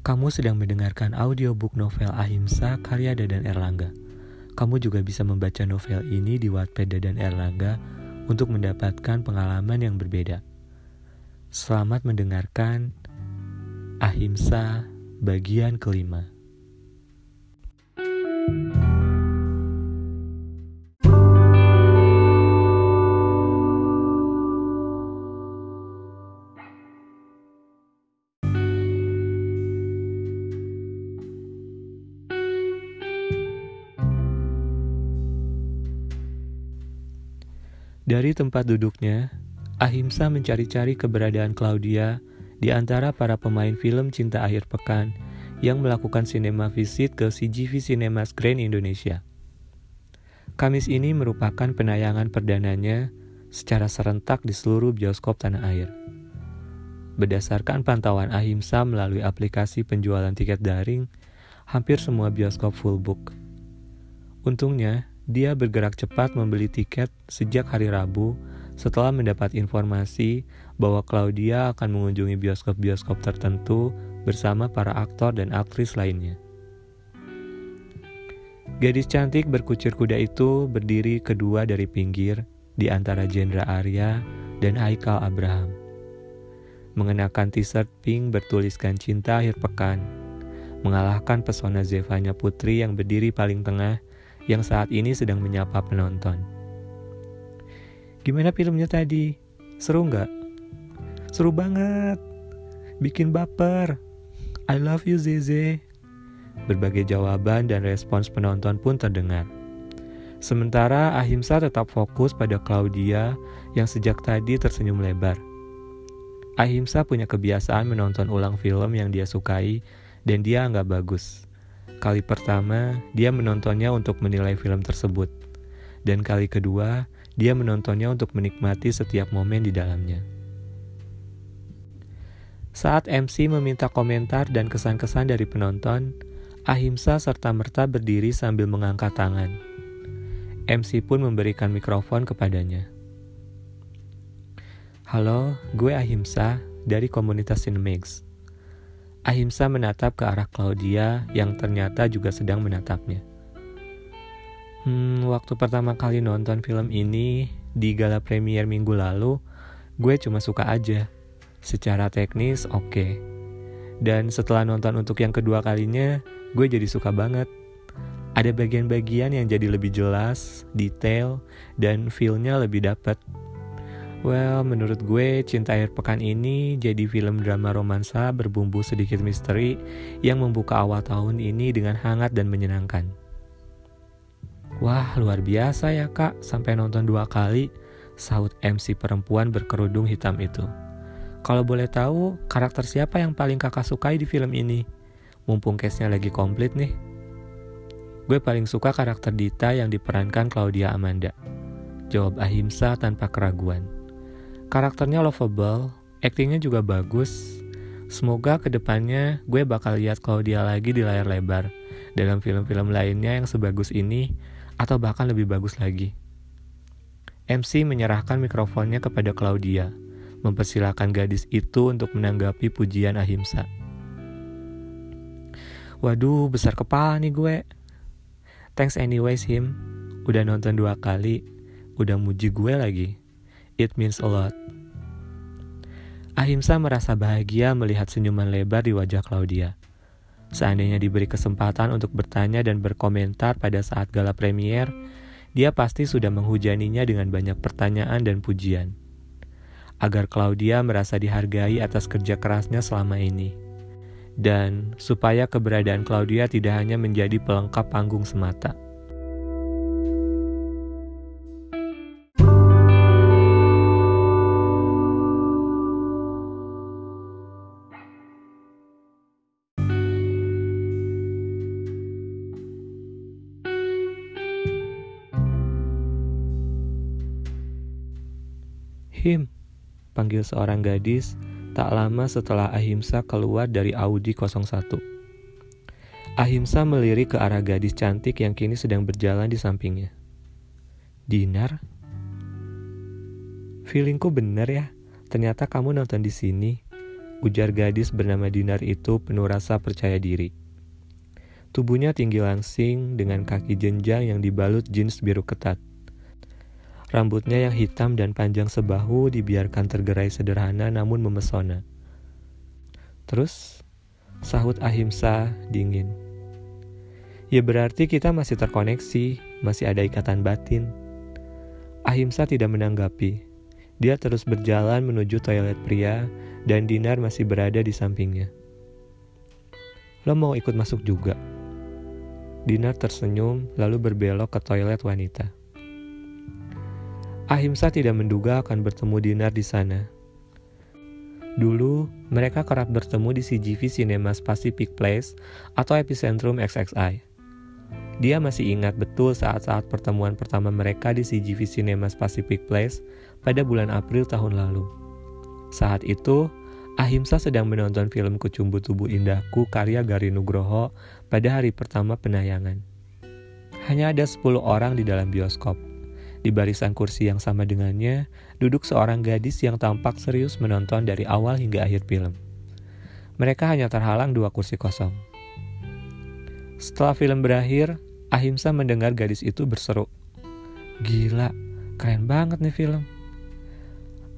Kamu sedang mendengarkan audiobook novel Ahimsa karya Dadan Erlangga. Kamu juga bisa membaca novel ini di Wattpad Dadan Erlangga untuk mendapatkan pengalaman yang berbeda. Selamat mendengarkan Ahimsa bagian kelima. Dari tempat duduknya, Ahimsa mencari-cari keberadaan Claudia di antara para pemain film Cinta Akhir Pekan yang melakukan sinema visit ke CGV Cinemas Grand Indonesia. Kamis ini merupakan penayangan perdananya secara serentak di seluruh bioskop tanah air. Berdasarkan pantauan Ahimsa melalui aplikasi penjualan tiket daring, hampir semua bioskop full book. Untungnya, dia bergerak cepat membeli tiket sejak hari Rabu setelah mendapat informasi bahwa Claudia akan mengunjungi bioskop-bioskop tertentu bersama para aktor dan aktris lainnya. Gadis cantik berkucir kuda itu berdiri kedua dari pinggir di antara Jendra Arya dan Haikal Abraham. Mengenakan t-shirt pink bertuliskan cinta akhir pekan, mengalahkan pesona Zevanya Putri yang berdiri paling tengah yang saat ini sedang menyapa penonton. Gimana filmnya tadi? Seru nggak? Seru banget. Bikin baper. I love you Zeze. Berbagai jawaban dan respons penonton pun terdengar. Sementara Ahimsa tetap fokus pada Claudia yang sejak tadi tersenyum lebar. Ahimsa punya kebiasaan menonton ulang film yang dia sukai dan dia anggap bagus. Kali pertama, dia menontonnya untuk menilai film tersebut. Dan kali kedua, dia menontonnya untuk menikmati setiap momen di dalamnya. Saat MC meminta komentar dan kesan-kesan dari penonton, Ahimsa serta-merta berdiri sambil mengangkat tangan. MC pun memberikan mikrofon kepadanya. Halo, gue Ahimsa dari komunitas Cinemix. Ahimsa menatap ke arah Claudia yang ternyata juga sedang menatapnya. Hmm, waktu pertama kali nonton film ini di gala premier minggu lalu, gue cuma suka aja. Secara teknis oke. Okay. Dan setelah nonton untuk yang kedua kalinya, gue jadi suka banget. Ada bagian-bagian yang jadi lebih jelas, detail, dan feel-nya lebih dapet. Well, menurut gue, Cinta Air Pekan ini jadi film drama romansa berbumbu sedikit misteri yang membuka awal tahun ini dengan hangat dan menyenangkan. Wah, luar biasa ya kak, sampai nonton dua kali, saut MC perempuan berkerudung hitam itu. Kalau boleh tahu, karakter siapa yang paling kakak sukai di film ini? Mumpung case-nya lagi komplit nih. Gue paling suka karakter Dita yang diperankan Claudia Amanda. Jawab Ahimsa tanpa keraguan. Karakternya lovable, aktingnya juga bagus. Semoga ke depannya gue bakal lihat Claudia lagi di layar lebar dalam film-film lainnya yang sebagus ini atau bahkan lebih bagus lagi. MC menyerahkan mikrofonnya kepada Claudia, mempersilahkan gadis itu untuk menanggapi pujian Ahimsa. Waduh, besar kepala nih gue. Thanks anyways him, udah nonton dua kali, udah muji gue lagi. It means a lot. Ahimsa merasa bahagia melihat senyuman lebar di wajah Claudia. Seandainya diberi kesempatan untuk bertanya dan berkomentar pada saat gala premier, dia pasti sudah menghujaninya dengan banyak pertanyaan dan pujian. Agar Claudia merasa dihargai atas kerja kerasnya selama ini. Dan supaya keberadaan Claudia tidak hanya menjadi pelengkap panggung semata. Him, panggil seorang gadis tak lama setelah Ahimsa keluar dari Audi 01. Ahimsa melirik ke arah gadis cantik yang kini sedang berjalan di sampingnya. Dinar? Feelingku bener ya, ternyata kamu nonton di sini. Ujar gadis bernama Dinar itu penuh rasa percaya diri. Tubuhnya tinggi langsing dengan kaki jenjang yang dibalut jeans biru ketat. Rambutnya yang hitam dan panjang sebahu dibiarkan tergerai sederhana namun memesona. Terus, sahut Ahimsa dingin. Ya berarti kita masih terkoneksi, masih ada ikatan batin. Ahimsa tidak menanggapi. Dia terus berjalan menuju toilet pria dan Dinar masih berada di sampingnya. Lo mau ikut masuk juga? Dinar tersenyum lalu berbelok ke toilet wanita. Ahimsa tidak menduga akan bertemu Dinar di sana. Dulu, mereka kerap bertemu di CGV Cinemas Pacific Place atau Epicentrum XXI. Dia masih ingat betul saat-saat pertemuan pertama mereka di CGV Cinemas Pacific Place pada bulan April tahun lalu. Saat itu, Ahimsa sedang menonton film Kucumbu Tubuh Indahku karya Gari Nugroho pada hari pertama penayangan. Hanya ada 10 orang di dalam bioskop. Di barisan kursi yang sama dengannya, duduk seorang gadis yang tampak serius menonton dari awal hingga akhir film. Mereka hanya terhalang dua kursi kosong. Setelah film berakhir, Ahimsa mendengar gadis itu berseru. Gila, keren banget nih film.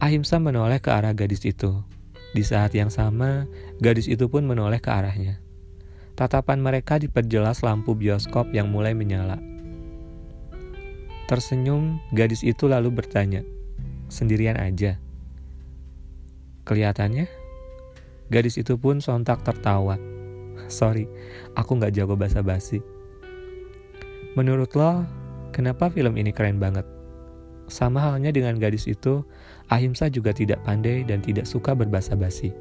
Ahimsa menoleh ke arah gadis itu. Di saat yang sama, gadis itu pun menoleh ke arahnya. Tatapan mereka diperjelas lampu bioskop yang mulai menyala. Tersenyum, gadis itu lalu bertanya, "Sendirian aja?" Kelihatannya, gadis itu pun sontak tertawa. Sorry, aku nggak jago basa-basi. Menurut lo, kenapa film ini keren banget? Sama halnya dengan gadis itu, Ahimsa juga tidak pandai dan tidak suka berbahasa basi.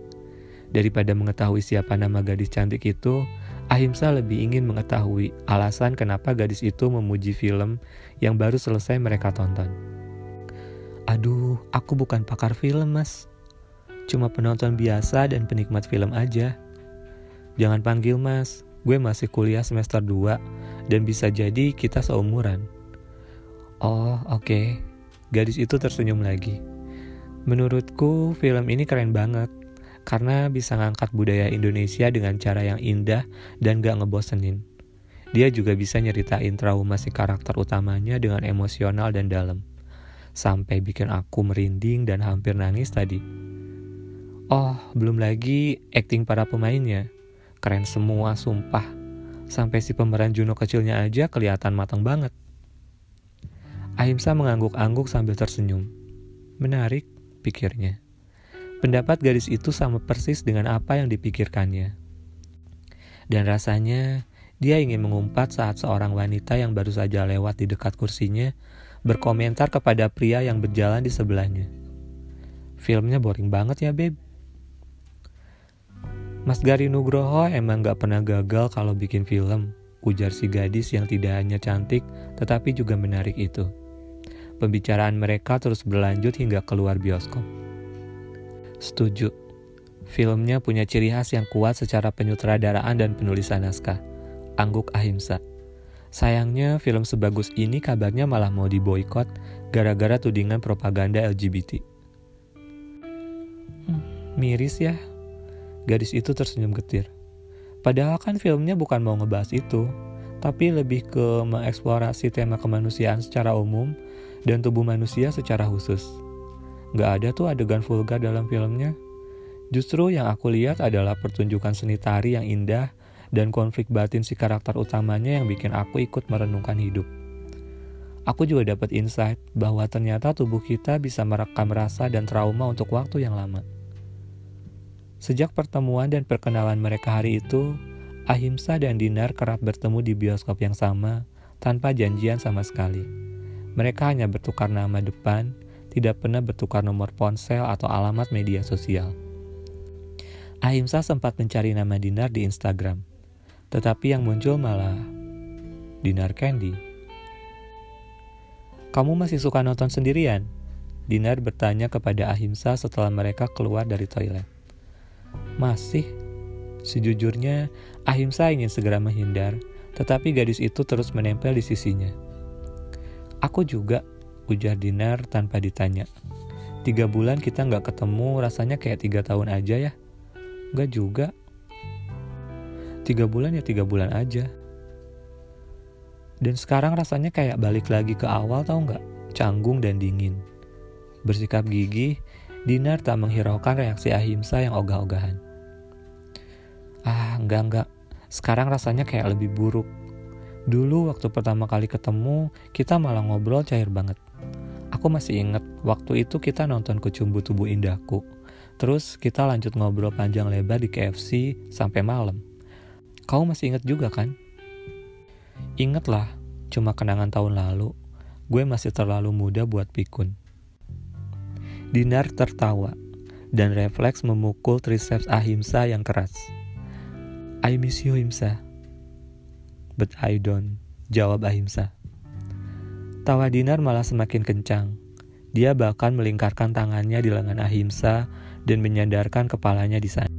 Daripada mengetahui siapa nama gadis cantik itu, Ahimsa lebih ingin mengetahui alasan kenapa gadis itu memuji film yang baru selesai mereka tonton. Aduh, aku bukan pakar film, Mas. Cuma penonton biasa dan penikmat film aja. Jangan panggil, Mas. Gue masih kuliah semester 2 dan bisa jadi kita seumuran. Oh, oke. Okay. Gadis itu tersenyum lagi. Menurutku film ini keren banget karena bisa ngangkat budaya Indonesia dengan cara yang indah dan gak ngebosenin. Dia juga bisa nyeritain trauma si karakter utamanya dengan emosional dan dalam. Sampai bikin aku merinding dan hampir nangis tadi. Oh, belum lagi acting para pemainnya. Keren semua, sumpah. Sampai si pemeran Juno kecilnya aja kelihatan matang banget. Ahimsa mengangguk-angguk sambil tersenyum. Menarik, pikirnya. Pendapat gadis itu sama persis dengan apa yang dipikirkannya. Dan rasanya dia ingin mengumpat saat seorang wanita yang baru saja lewat di dekat kursinya berkomentar kepada pria yang berjalan di sebelahnya. Filmnya boring banget ya, Beb. Mas Gari Nugroho emang gak pernah gagal kalau bikin film, ujar si gadis yang tidak hanya cantik tetapi juga menarik itu. Pembicaraan mereka terus berlanjut hingga keluar bioskop. Setuju, filmnya punya ciri khas yang kuat secara penyutradaraan dan penulisan naskah. Angguk Ahimsa. Sayangnya film sebagus ini kabarnya malah mau diboykot gara-gara tudingan propaganda LGBT. Hmm, miris ya, Gadis itu tersenyum getir. Padahal kan filmnya bukan mau ngebahas itu, tapi lebih ke mengeksplorasi tema kemanusiaan secara umum dan tubuh manusia secara khusus. Gak ada tuh adegan vulgar dalam filmnya. Justru yang aku lihat adalah pertunjukan seni tari yang indah dan konflik batin si karakter utamanya yang bikin aku ikut merenungkan hidup. Aku juga dapat insight bahwa ternyata tubuh kita bisa merekam rasa dan trauma untuk waktu yang lama. Sejak pertemuan dan perkenalan mereka hari itu, Ahimsa dan Dinar kerap bertemu di bioskop yang sama tanpa janjian sama sekali. Mereka hanya bertukar nama depan, tidak pernah bertukar nomor ponsel atau alamat media sosial. Ahimsa sempat mencari nama Dinar di Instagram, tetapi yang muncul malah Dinar Candy. Kamu masih suka nonton sendirian? Dinar bertanya kepada Ahimsa setelah mereka keluar dari toilet. Masih. Sejujurnya, Ahimsa ingin segera menghindar, tetapi gadis itu terus menempel di sisinya. Aku juga, ujar Dinar tanpa ditanya. Tiga bulan kita nggak ketemu, rasanya kayak tiga tahun aja ya. Gak juga. Tiga bulan ya tiga bulan aja. Dan sekarang rasanya kayak balik lagi ke awal tau nggak? Canggung dan dingin. Bersikap gigih, Dinar tak menghiraukan reaksi Ahimsa yang ogah-ogahan. Ah, enggak enggak. Sekarang rasanya kayak lebih buruk. Dulu waktu pertama kali ketemu, kita malah ngobrol cair banget. Aku masih inget, waktu itu kita nonton Kecumbu Tubuh Indahku. Terus kita lanjut ngobrol panjang lebar di KFC sampai malam. Kau masih inget juga kan? Ingat lah, cuma kenangan tahun lalu. Gue masih terlalu muda buat pikun. Dinar tertawa dan refleks memukul triceps Ahimsa yang keras. I miss you, Himsa. But I don't, jawab Ahimsa. Tawa Dinar malah semakin kencang. Dia bahkan melingkarkan tangannya di lengan Ahimsa dan menyandarkan kepalanya di sana.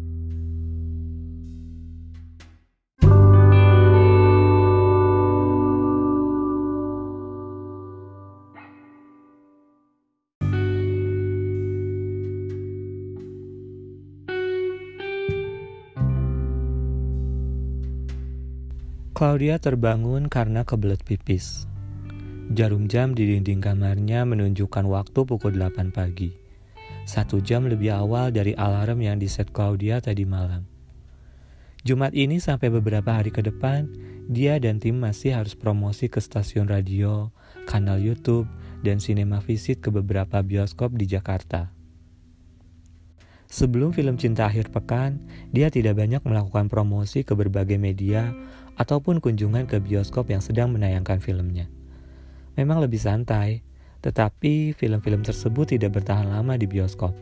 Claudia terbangun karena kebelet pipis. Jarum jam di dinding kamarnya menunjukkan waktu pukul 8 pagi. Satu jam lebih awal dari alarm yang diset Claudia tadi malam. Jumat ini sampai beberapa hari ke depan, dia dan tim masih harus promosi ke stasiun radio, kanal YouTube, dan sinema visit ke beberapa bioskop di Jakarta. Sebelum film Cinta Akhir Pekan, dia tidak banyak melakukan promosi ke berbagai media ataupun kunjungan ke bioskop yang sedang menayangkan filmnya. Memang lebih santai, tetapi film-film tersebut tidak bertahan lama di bioskop.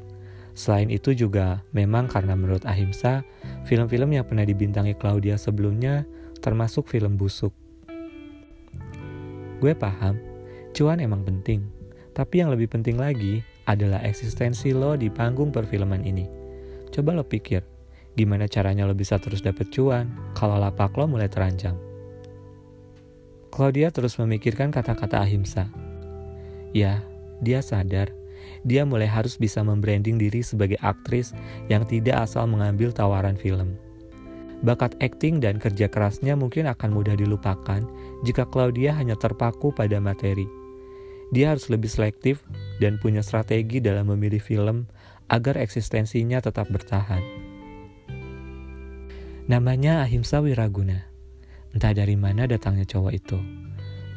Selain itu juga memang karena menurut Ahimsa, film-film yang pernah dibintangi Claudia sebelumnya termasuk film busuk. Gue paham, cuan emang penting. Tapi yang lebih penting lagi adalah eksistensi lo di panggung perfilman ini. Coba lo pikir, Gimana caranya lo bisa terus dapet cuan kalau lapak lo mulai terancam? Claudia terus memikirkan kata-kata Ahimsa. Ya, dia sadar dia mulai harus bisa membranding diri sebagai aktris yang tidak asal mengambil tawaran film. Bakat akting dan kerja kerasnya mungkin akan mudah dilupakan jika Claudia hanya terpaku pada materi. Dia harus lebih selektif dan punya strategi dalam memilih film agar eksistensinya tetap bertahan. Namanya Ahimsa Wiraguna. Entah dari mana datangnya cowok itu.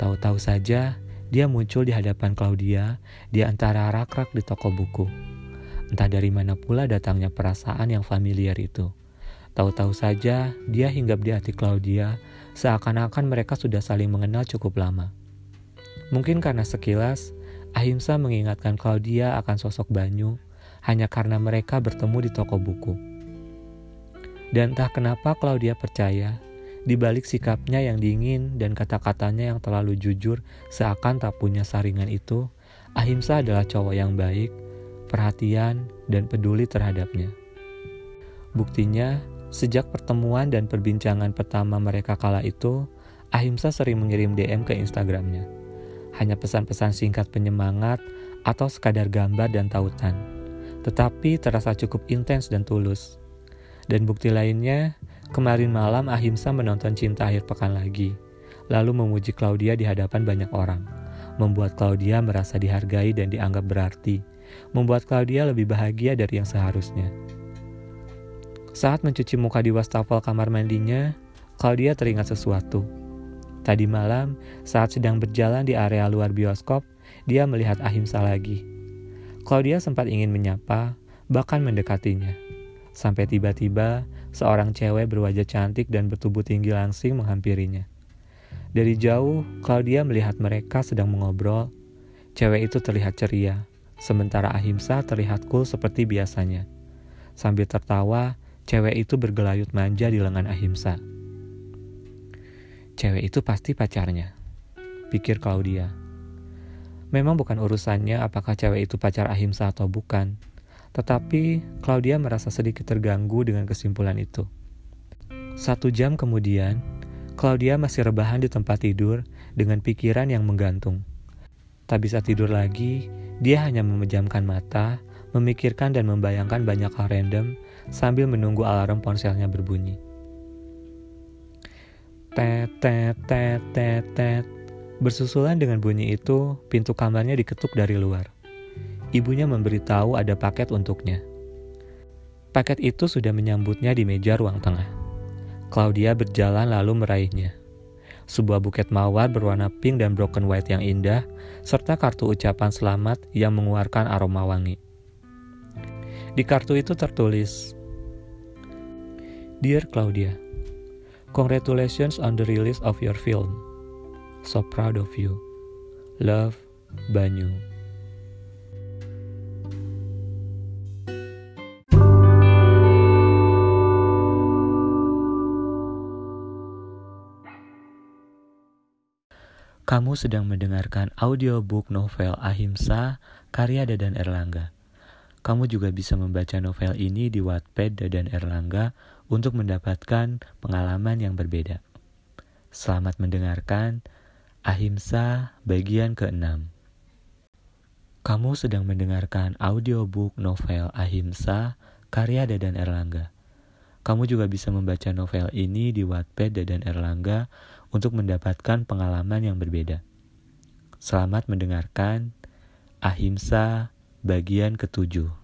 Tahu-tahu saja dia muncul di hadapan Claudia di antara rak-rak di toko buku. Entah dari mana pula datangnya perasaan yang familiar itu. Tahu-tahu saja dia hinggap di hati Claudia seakan-akan mereka sudah saling mengenal cukup lama. Mungkin karena sekilas, Ahimsa mengingatkan Claudia akan sosok Banyu hanya karena mereka bertemu di toko buku. Dan entah kenapa Claudia percaya, di balik sikapnya yang dingin dan kata-katanya yang terlalu jujur seakan tak punya saringan itu, Ahimsa adalah cowok yang baik, perhatian, dan peduli terhadapnya. Buktinya, sejak pertemuan dan perbincangan pertama mereka kala itu, Ahimsa sering mengirim DM ke Instagramnya. Hanya pesan-pesan singkat penyemangat atau sekadar gambar dan tautan. Tetapi terasa cukup intens dan tulus. Dan bukti lainnya, kemarin malam Ahimsa menonton Cinta Akhir Pekan lagi, lalu memuji Claudia di hadapan banyak orang, membuat Claudia merasa dihargai dan dianggap berarti, membuat Claudia lebih bahagia dari yang seharusnya. Saat mencuci muka di wastafel kamar mandinya, Claudia teringat sesuatu. Tadi malam, saat sedang berjalan di area luar bioskop, dia melihat Ahimsa lagi. Claudia sempat ingin menyapa, bahkan mendekatinya. Sampai tiba-tiba seorang cewek berwajah cantik dan bertubuh tinggi langsing menghampirinya. Dari jauh, Claudia melihat mereka sedang mengobrol. Cewek itu terlihat ceria, sementara Ahimsa terlihat cool seperti biasanya. Sambil tertawa, cewek itu bergelayut manja di lengan Ahimsa. Cewek itu pasti pacarnya, pikir Claudia. Memang bukan urusannya apakah cewek itu pacar Ahimsa atau bukan, tetapi Claudia merasa sedikit terganggu dengan kesimpulan itu. Satu jam kemudian, Claudia masih rebahan di tempat tidur dengan pikiran yang menggantung. Tak bisa tidur lagi, dia hanya memejamkan mata, memikirkan dan membayangkan banyak hal random sambil menunggu alarm ponselnya berbunyi. Tet, tet, tet, tet, tet. Bersusulan dengan bunyi itu, pintu kamarnya diketuk dari luar. Ibunya memberitahu ada paket untuknya. Paket itu sudah menyambutnya di meja ruang tengah. Claudia berjalan lalu meraihnya. Sebuah buket mawar berwarna pink dan broken white yang indah, serta kartu ucapan selamat yang mengeluarkan aroma wangi. Di kartu itu tertulis, Dear Claudia, Congratulations on the release of your film. So proud of you. Love, Banyu. Kamu sedang mendengarkan audiobook novel Ahimsa karya Dadan Erlangga. Kamu juga bisa membaca novel ini di Wattpad Dadan Erlangga untuk mendapatkan pengalaman yang berbeda. Selamat mendengarkan Ahimsa bagian ke-6. Kamu sedang mendengarkan audiobook novel Ahimsa karya Dadan Erlangga. Kamu juga bisa membaca novel ini di Wattpad Dadan Erlangga untuk mendapatkan pengalaman yang berbeda. Selamat mendengarkan Ahimsa bagian ketujuh.